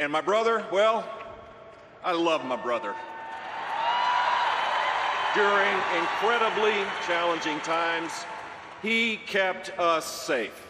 And my brother, well, I love my brother. During incredibly challenging times, he kept us safe.